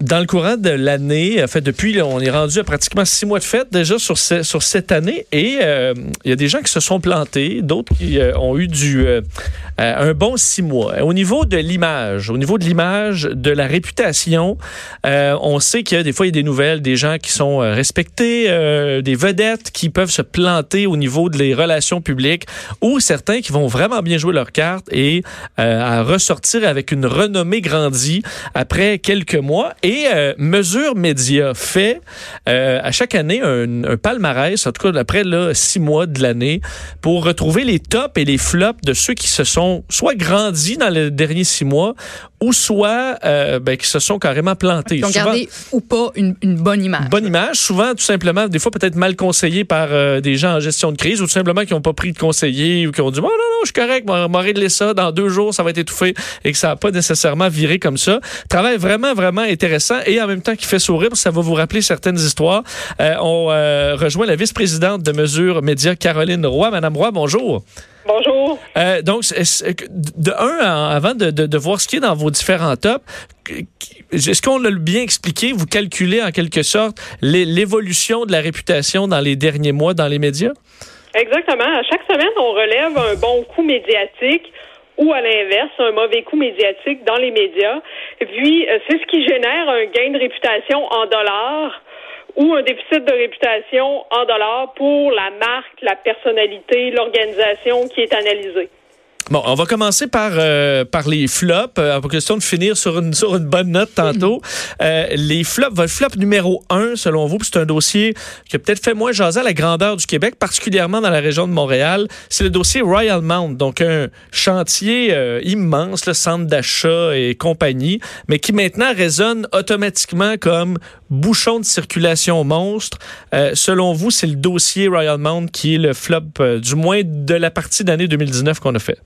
dans le courant de l'année, en fait, depuis, on est rendu à pratiquement six mois de fête déjà sur, sur cette année. Et euh, il y a des gens qui se sont plantés, d'autres qui euh, ont eu du euh, un bon six mois. Au niveau de l'image, au niveau de l'image, de la réputation, on sait a des fois il y a des nouvelles, des gens qui sont respectés, des vedettes qui peuvent se planter au niveau des relations publiques, ou certains qui vont vraiment bien jouer leur carte et à ressortir avec une renommée grandie après quelques mois. Euh, Mesure Média fait euh, à chaque année un, palmarès, en tout cas après là, six mois de l'année, pour retrouver les tops et les flops de ceux qui se sont soit grandis dans les derniers six mois ou soit euh, ben, qui se sont carrément plantés. Qui ont gardé ou pas une, bonne image. Bonne image, souvent tout simplement, des fois peut-être mal conseillés par des gens en gestion de crise ou tout simplement qui n'ont pas pris de conseiller ou qui ont dit oh, non, non, je suis correct, moi, régler ça, dans deux jours, ça va être étouffé et que ça n'a pas nécessairement viré comme ça. Travail vraiment, vraiment intéressant et en même temps qui fait sourire, ça va vous rappeler certaines histoires. Euh, on euh, rejoint la vice-présidente de Mesure Média, Caroline Roy. Madame Roy, bonjour. Bonjour. Euh, donc, de un, avant de, de, voir ce qui est dans vos différents tops, est-ce qu'on l'a bien expliqué? Vous calculez en quelque sorte l'évolution de la réputation dans les derniers mois dans les médias? Exactement. À chaque semaine, on relève un bon coup médiatique ou à l'inverse, un mauvais coup médiatique dans les médias. Puis, euh, c'est ce qui génère un gain de réputation en dollars ou un déficit de réputation en dollars pour la marque, la personnalité, l'organisation qui est analysée. Bon, on va commencer par euh, par les flops. Euh, question de finir sur une sur une bonne note tantôt. Euh, les flops, votre flop numéro un, selon vous, c'est un dossier qui a peut-être fait moins jaser à la grandeur du Québec, particulièrement dans la région de Montréal. C'est le dossier Royal Mount, donc un chantier euh, immense, le centre d'achat et compagnie, mais qui maintenant résonne automatiquement comme bouchon de circulation monstre. selon vous, c'est le dossier Royal Mount qui est le flop, du moins de la partie d'année 2019 qu'on a fait.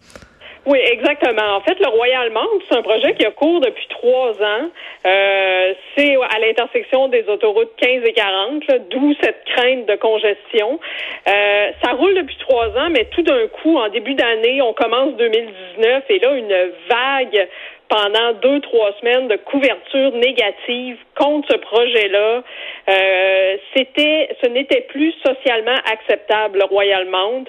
Oui, exactement. En fait, le Royal Mount, c'est un projet qui a cours depuis trois ans. Euh, c'est à l'intersection des autoroutes 15 et 40, d'où cette crainte de congestion. Euh, ça roule depuis trois ans, mais tout d'un coup, en début d'année, on commence 2019 et là, une vague pendant deux, trois semaines de couverture négative contre ce projet-là. Euh, c'était, ce n'était plus socialement acceptable, le Royal Mount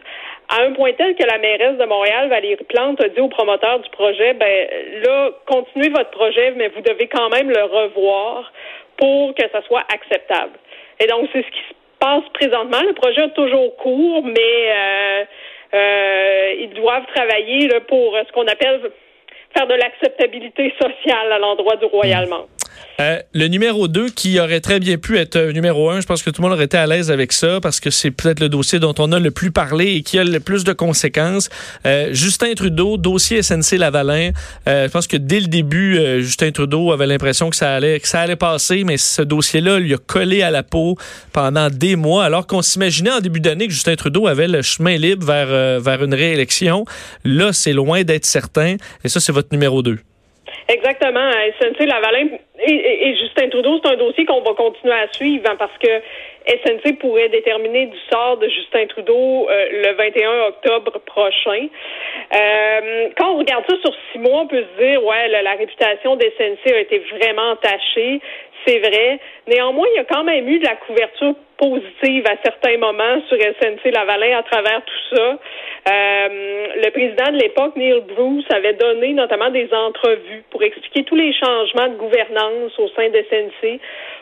à un point tel que la mairesse de Montréal, Valérie Plante, a dit aux promoteurs du projet, ben là, continuez votre projet, mais vous devez quand même le revoir pour que ça soit acceptable. Et donc, c'est ce qui se passe présentement. Le projet est toujours court, mais euh, euh, ils doivent travailler là, pour ce qu'on appelle faire de l'acceptabilité sociale à l'endroit du Royal Mount. Euh, le numéro 2 qui aurait très bien pu être euh, numéro 1, je pense que tout le monde aurait été à l'aise avec ça parce que c'est peut-être le dossier dont on a le plus parlé et qui a le plus de conséquences. Euh, Justin Trudeau, dossier SNC Lavalin. je pense que dès le début, Justin Trudeau avait l'impression que ça allait que ça allait passer, mais ce dossier-là lui a collé à la peau pendant des mois, alors qu'on s'imaginait en début d'année que Justin Trudeau avait le chemin libre vers vers une réélection. Là, c'est loin d'être certain. Et ça, c'est votre numéro 2. Exactement. SNC Lavalin et, Justin Trudeau, c'est un dossier qu'on va continuer à suivre hein, parce que SNC pourrait déterminer du sort de Justin Trudeau euh, le 21 octobre prochain. Euh, quand on regarde ça sur six mois, on peut se dire, ouais, la, la réputation d'SNC a été vraiment entachée. C'est vrai. Néanmoins, il y a quand même eu de la couverture positive à certains moments sur SNC Lavalin à travers tout ça. Euh, le président de l'époque, Neil Bruce, avait donné notamment des entrevues pour expliquer tous les changements de gouvernance au sein de SNC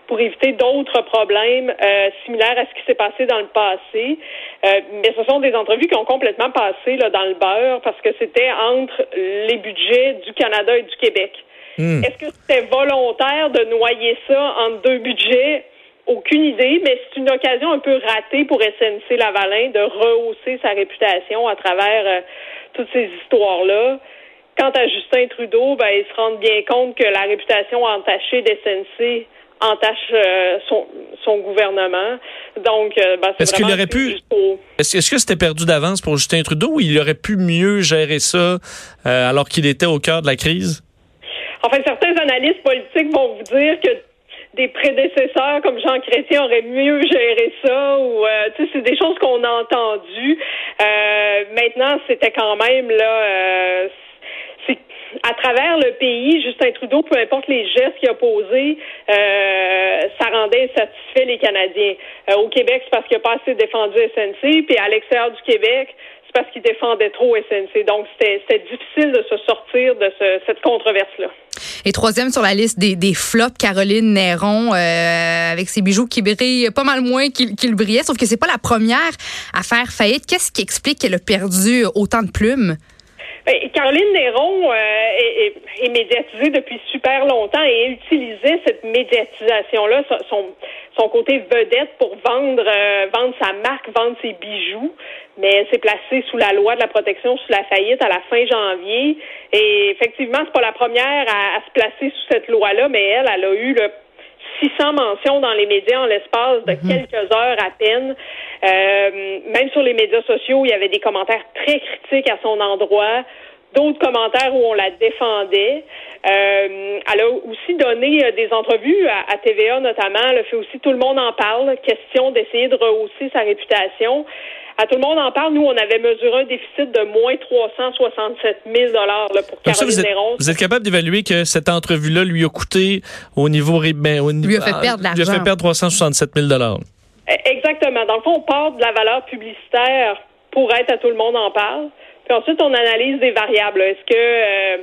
pour éviter d'autres problèmes euh, similaires à ce qui s'est passé dans le passé. Euh, mais ce sont des entrevues qui ont complètement passé dans le beurre parce que c'était entre les budgets du Canada et du Québec. Hmm. Est-ce que c'était volontaire de noyer ça entre deux budgets? Aucune idée, mais c'est une occasion un peu ratée pour SNC Lavalin de rehausser sa réputation à travers euh, toutes ces histoires-là. Quant à Justin Trudeau, ben, il se rend bien compte que la réputation entachée d'SNC entache euh, son, gouvernement. Donc, euh, ben, est-ce qu'il aurait pu Est-ce que c'était perdu d'avance pour Justin Trudeau ou il aurait pu mieux gérer ça alors qu'il était au cœur de la crise? Enfin, certains analystes politiques vont vous dire que des prédécesseurs comme Jean Chrétien auraient mieux géré ça ou euh, tu sais c'est des choses qu'on a entendues. Euh, maintenant c'était quand même là euh, c'est à travers le pays, Justin Trudeau, peu importe les gestes qu'il a posés, euh, ça rendait insatisfait les Canadiens. Euh, au Québec, c'est parce qu'il n'a pas assez défendu SNC, puis à l'extérieur du Québec, parce qu'il défendait trop SNC. Donc, c'était difficile de se sortir de ce, cette controverse-là. Et troisième sur la liste des, flops, Caroline Néron, euh, avec ses bijoux qui brillent pas mal moins qu'il brillait, sauf que c'est pas la première à faire faillite. Qu'est-ce qui explique qu'elle a perdu autant de plumes? Ben, Caroline Néron euh, est, est, médiatisée depuis super longtemps et utilisait cette médiatisation-là, son, son côté vedette pour vendre, euh, vendre sa marque, vendre ses bijoux. Mais elle s'est placée sous la loi de la protection sous la faillite à la fin janvier. Et effectivement, c'est pas la première à, à se placer sous cette loi-là, mais elle, elle a eu le 600 mentions dans les médias en l'espace de mhm. quelques heures à peine. Euh, même sur les médias sociaux, il y avait des commentaires très critiques à son endroit d'autres commentaires où on la défendait. Euh, elle a aussi donné euh, des entrevues à, TVA notamment. Elle a fait aussi Tout le monde en parle, question d'essayer de rehausser sa réputation. À Tout le monde en parle, nous, on avait mesuré un déficit de moins 367 000 pour Caroline vous êtes, Néron. Vous êtes capable d'évaluer que cette entrevue-là lui a coûté au niveau... Ben, au niveau lui a fait perdre l'argent. Lui a fait perdre 367 000 eh, Exactement. Dans le fond, on part de la valeur publicitaire pour être à Tout le monde en parle ensuite, on analyse des variables. Est-ce que euh,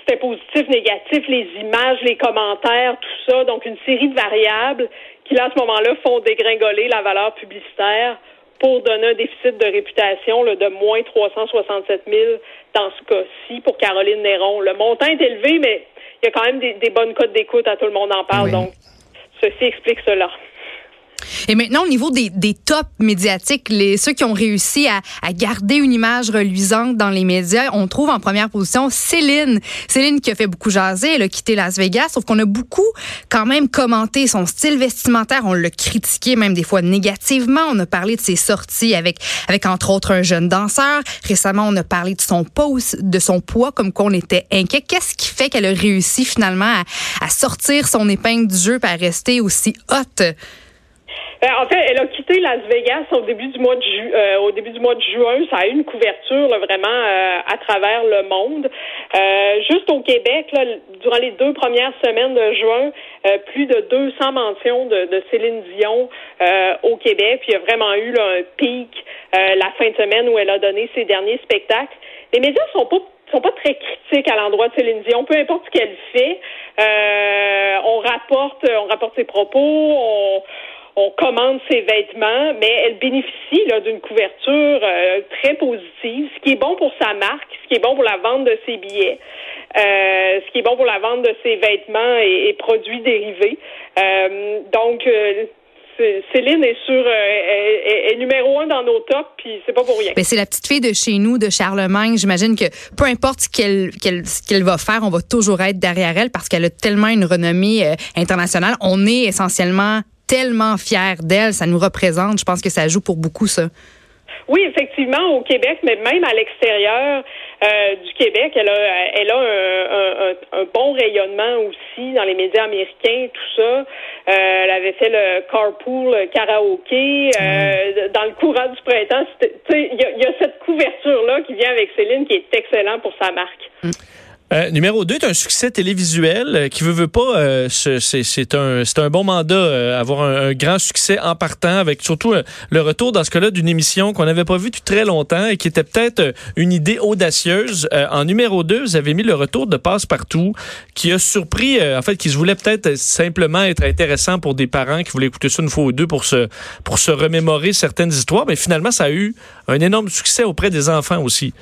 c'était positif, négatif, les images, les commentaires, tout ça. Donc, une série de variables qui, là, à ce moment-là, font dégringoler la valeur publicitaire pour donner un déficit de réputation de moins 367 000 dans ce cas-ci pour Caroline Néron. Le montant est élevé, mais il y a quand même des, bonnes codes d'écoute à tout le monde en parle. Donc, ceci explique cela. Et maintenant, au niveau des, des tops médiatiques, les, ceux qui ont réussi à, à, garder une image reluisante dans les médias, on trouve en première position Céline. Céline qui a fait beaucoup jaser, elle a quitté Las Vegas, sauf qu'on a beaucoup quand même commenté son style vestimentaire, on l'a critiqué même des fois négativement. On a parlé de ses sorties avec, avec entre autres un jeune danseur. Récemment, on a parlé de son poids, de son poids, comme qu'on était inquiet. Qu'est-ce qui fait qu'elle a réussi finalement à, à sortir son épingle du jeu et à rester aussi haute? Ben, en fait, elle a quitté Las Vegas au début du mois de ju euh, au début du mois de juin. Ça a eu une couverture vraiment euh, à travers le monde. Euh, juste au Québec, là, durant les deux premières semaines de juin, plus de 200 mentions de, de Céline Dion au Québec. Puis il y a vraiment eu là, un pic la fin de semaine où elle a donné ses derniers spectacles. Les médias sont pas sont pas très critiques à l'endroit de Céline Dion, peu importe ce qu'elle fait. on rapporte, on rapporte ses propos, on, on commande ses vêtements, mais elle bénéficie d'une couverture euh, très positive, ce qui est bon pour sa marque, ce qui est bon pour la vente de ses billets, euh, ce qui est bon pour la vente de ses vêtements et, produits dérivés. Euh, donc Céline est sur est, numéro un dans nos tops, puis c'est pas pour rien. Mais c'est la petite fille de chez nous, de Charlemagne. J'imagine que peu importe ce qu'elle va faire, on va toujours être derrière elle parce qu'elle a tellement une renommée internationale. On est essentiellement tellement fiers d'elle. Ça nous représente. Je pense que ça joue pour beaucoup, ça. Oui, effectivement, au Québec, mais même à l'extérieur euh, du Québec, elle a, elle a un, un, bon rayonnement aussi dans les médias américains, tout ça. Euh, elle avait fait le carpool karaoké euh, dans le courant du printemps. Il y a, y a, cette couverture-là qui vient avec Céline qui est excellent pour sa marque. Mm. Euh, numéro 2 est un succès télévisuel euh, qui veut veut pas euh, c'est un un bon mandat avoir un, grand succès en partant avec surtout le retour dans ce cas-là d'une émission qu'on n'avait pas vue depuis très longtemps et qui était peut-être une idée audacieuse. en numéro 2, vous avez mis le retour de Passe-partout qui a surpris en fait qui se voulait peut-être simplement être intéressant pour des parents qui voulaient écouter ça une fois ou deux pour se pour se remémorer certaines histoires, mais finalement ça a eu un énorme succès auprès des enfants aussi.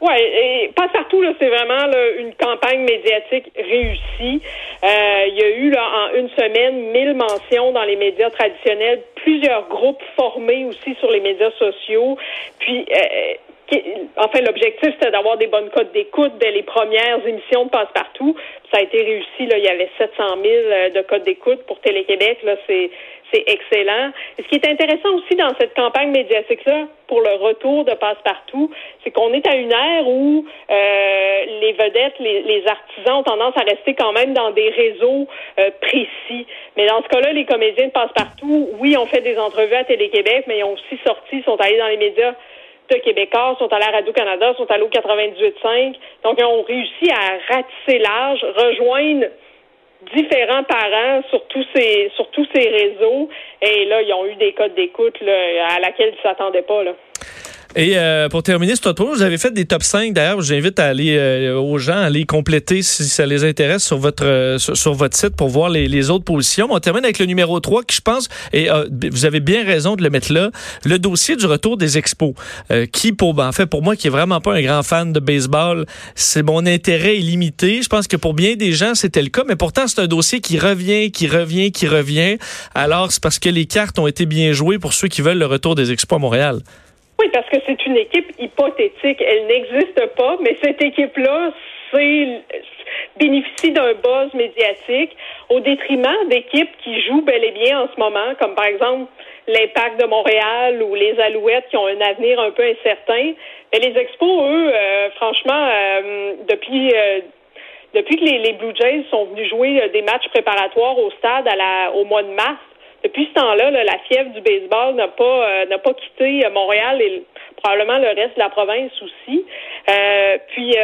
Oui, et pas partout là, c'est vraiment une campagne médiatique réussie. Euh, il y a eu là en une semaine mille mentions dans les médias traditionnels, plusieurs groupes formés aussi sur les médias sociaux. Puis euh, enfin, l'objectif, c'était d'avoir des bonnes cotes d'écoute dès les premières émissions de Passe-Partout. Ça a été réussi. Là, il y avait 700 000 euh, de codes d'écoute pour Télé-Québec. C'est c'est excellent. Et ce qui est intéressant aussi dans cette campagne médiatique-là, pour le retour de Passe-Partout, c'est qu'on est à une ère où euh, les vedettes, les, artisans ont tendance à rester quand même dans des réseaux euh, précis. Mais dans ce cas-là, les comédiens de Passe-Partout, oui, ont fait des entrevues à Télé-Québec, mais ils ont aussi sorti, sont allés dans les médias Québécois, sont allés à Radio-Canada, sont allés au 98.5. Donc, ils ont réussi à ratisser large, rejoindre différents parents sur tous ces sur tous ces réseaux et là ils ont eu des codes d'écoute à laquelle ils s'attendaient pas là. Et euh, pour terminer ce tour, vous avez fait des top 5. D'ailleurs, j'invite à aller euh, aux gens à les compléter si ça les intéresse sur votre euh, sur, votre site pour voir les, autres positions. On termine avec le numéro 3 qui, je pense, et vous avez bien raison de le mettre là, le dossier du retour des expos. qui, pour ben, en fait, pour moi, qui est vraiment pas un grand fan de baseball, c'est mon intérêt est limité. Je pense que pour bien des gens, c'était le cas, mais pourtant, c'est un dossier qui revient, qui revient, qui revient. Alors, c'est parce que les cartes ont été bien jouées pour ceux qui veulent le retour des expos à Montréal. Oui, parce que c'est une équipe hypothétique. Elle n'existe pas, mais cette équipe-là, bénéficie d'un buzz médiatique au détriment d'équipes qui jouent bel et bien en ce moment, comme par exemple l'Impact de Montréal ou les Alouettes qui ont un avenir un peu incertain. Les Expos, eux, euh, franchement, euh, depuis euh, depuis que les, Blue Jays sont venus jouer des matchs préparatoires au stade au mois de mars, depuis ce temps-là, la fièvre du baseball n'a pas euh, n'a pas quitté euh, Montréal et probablement le reste de la province aussi. Euh, puis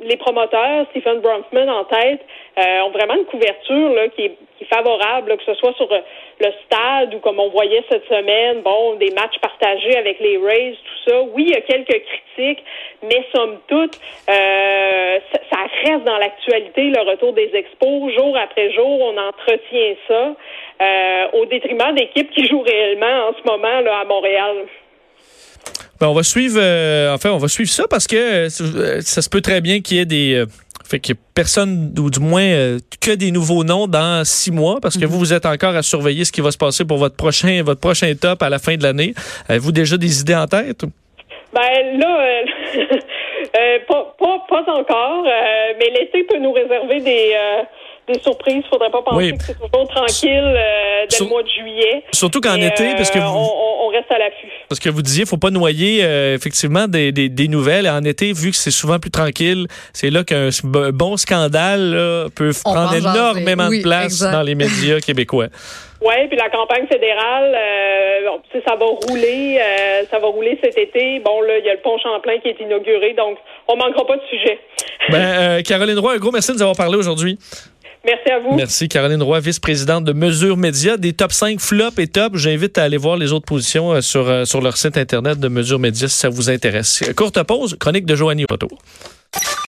les promoteurs, Stephen Bronfman en tête, ont vraiment une couverture là, qui, est, qui est favorable, que ce soit sur le stade ou comme on voyait cette semaine, bon, des matchs partagés avec les Rays, tout ça. Oui, il y a quelques critiques, mais somme toute, ça, ça, reste dans l'actualité, le retour des expos. Jour après jour, on entretient ça. Euh, au détriment d'équipes qui jouent réellement en ce moment là, à Montréal. Ben, on va suivre, euh, enfin, on va suivre ça parce que euh, ça se peut très bien qu'il y ait des, fait qu'il y ait personne ou du moins que des nouveaux noms dans six mois parce que mhm. vous vous êtes encore à surveiller ce qui va se passer pour votre prochain, votre prochain top à la fin de l'année. Avez-vous déjà des idées en tête? Ben là, pas, pas, pas, encore, mais l'été peut nous réserver des des surprises. Faudrait pas penser que c'est toujours tranquille euh, dès le mois de juillet. Surtout qu'en été, parce que euh, vous... on, reste à l'affût. Parce que vous disiez, faut pas noyer euh, effectivement des, des, des, nouvelles. En été, vu que c'est souvent plus tranquille, c'est là qu'un bon scandale peut prendre énormément de place dans les médias québécois. Oui, puis la campagne fédérale, euh, ça va rouler, ça va rouler cet été. Bon, là, il y a le pont Champlain qui est inauguré, donc on manquera pas de sujet. Ben, Caroline Roy, un gros merci de nous avoir parlé aujourd'hui. Merci à vous. Merci, Caroline Roy, vice-présidente de Mesure Média, des top 5 flop et top. J'invite à aller voir les autres positions euh, sur, euh, sur leur site Internet de Mesure Média si ça vous intéresse. Courte pause, chronique de Joanie au retour.